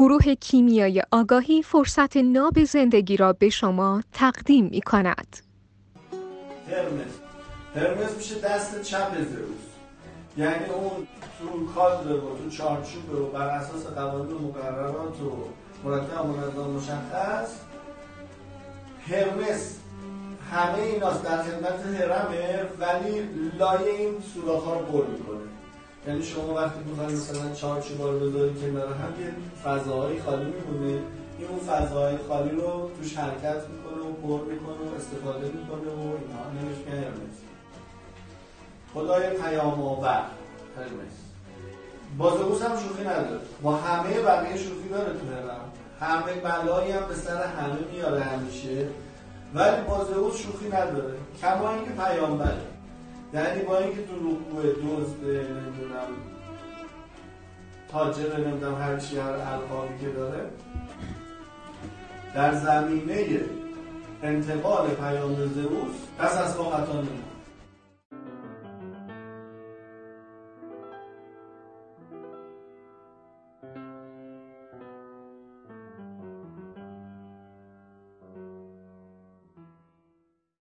گروه کیمیای آگاهی فرصت ناب زندگی را به شما تقدیم می کند. هرمس هرمس میشه دست چپ زئوس یعنی اون تو کادر و تو چارچوب و بر اساس قوانین مقررات و مرتب منظم مشخص. هرمس همه ایناست در خدمت هرمه ولی لایه این سوراخ ها رو پر می‌کنه. یعنی شما وقتی می‌خواید مثلا چارچوب رو بذارید کنار هم یه فضاهای خالی میمونه. این اون فضاهای خالی رو توش حرکت می‌کنه و پر می‌کنه و استفاده می‌کنه و اینا. نمیش هرمس خدای پیام آور. هرمس با زئوس هم شوخی نداره. با همه بقیه شوخی داره تو هرم. همه بلایی هم به سر همه میاره همیشه. ولی با زئوس شوخی نداره. کما اینکه پیامبره یعنی با اینکه دروغگو دزد نمی‌دونم تاجر نمی‌دونم هر چی هر القابی که داره در زمینه انتقال پیام زئوس پس از خطا نمی‌کنه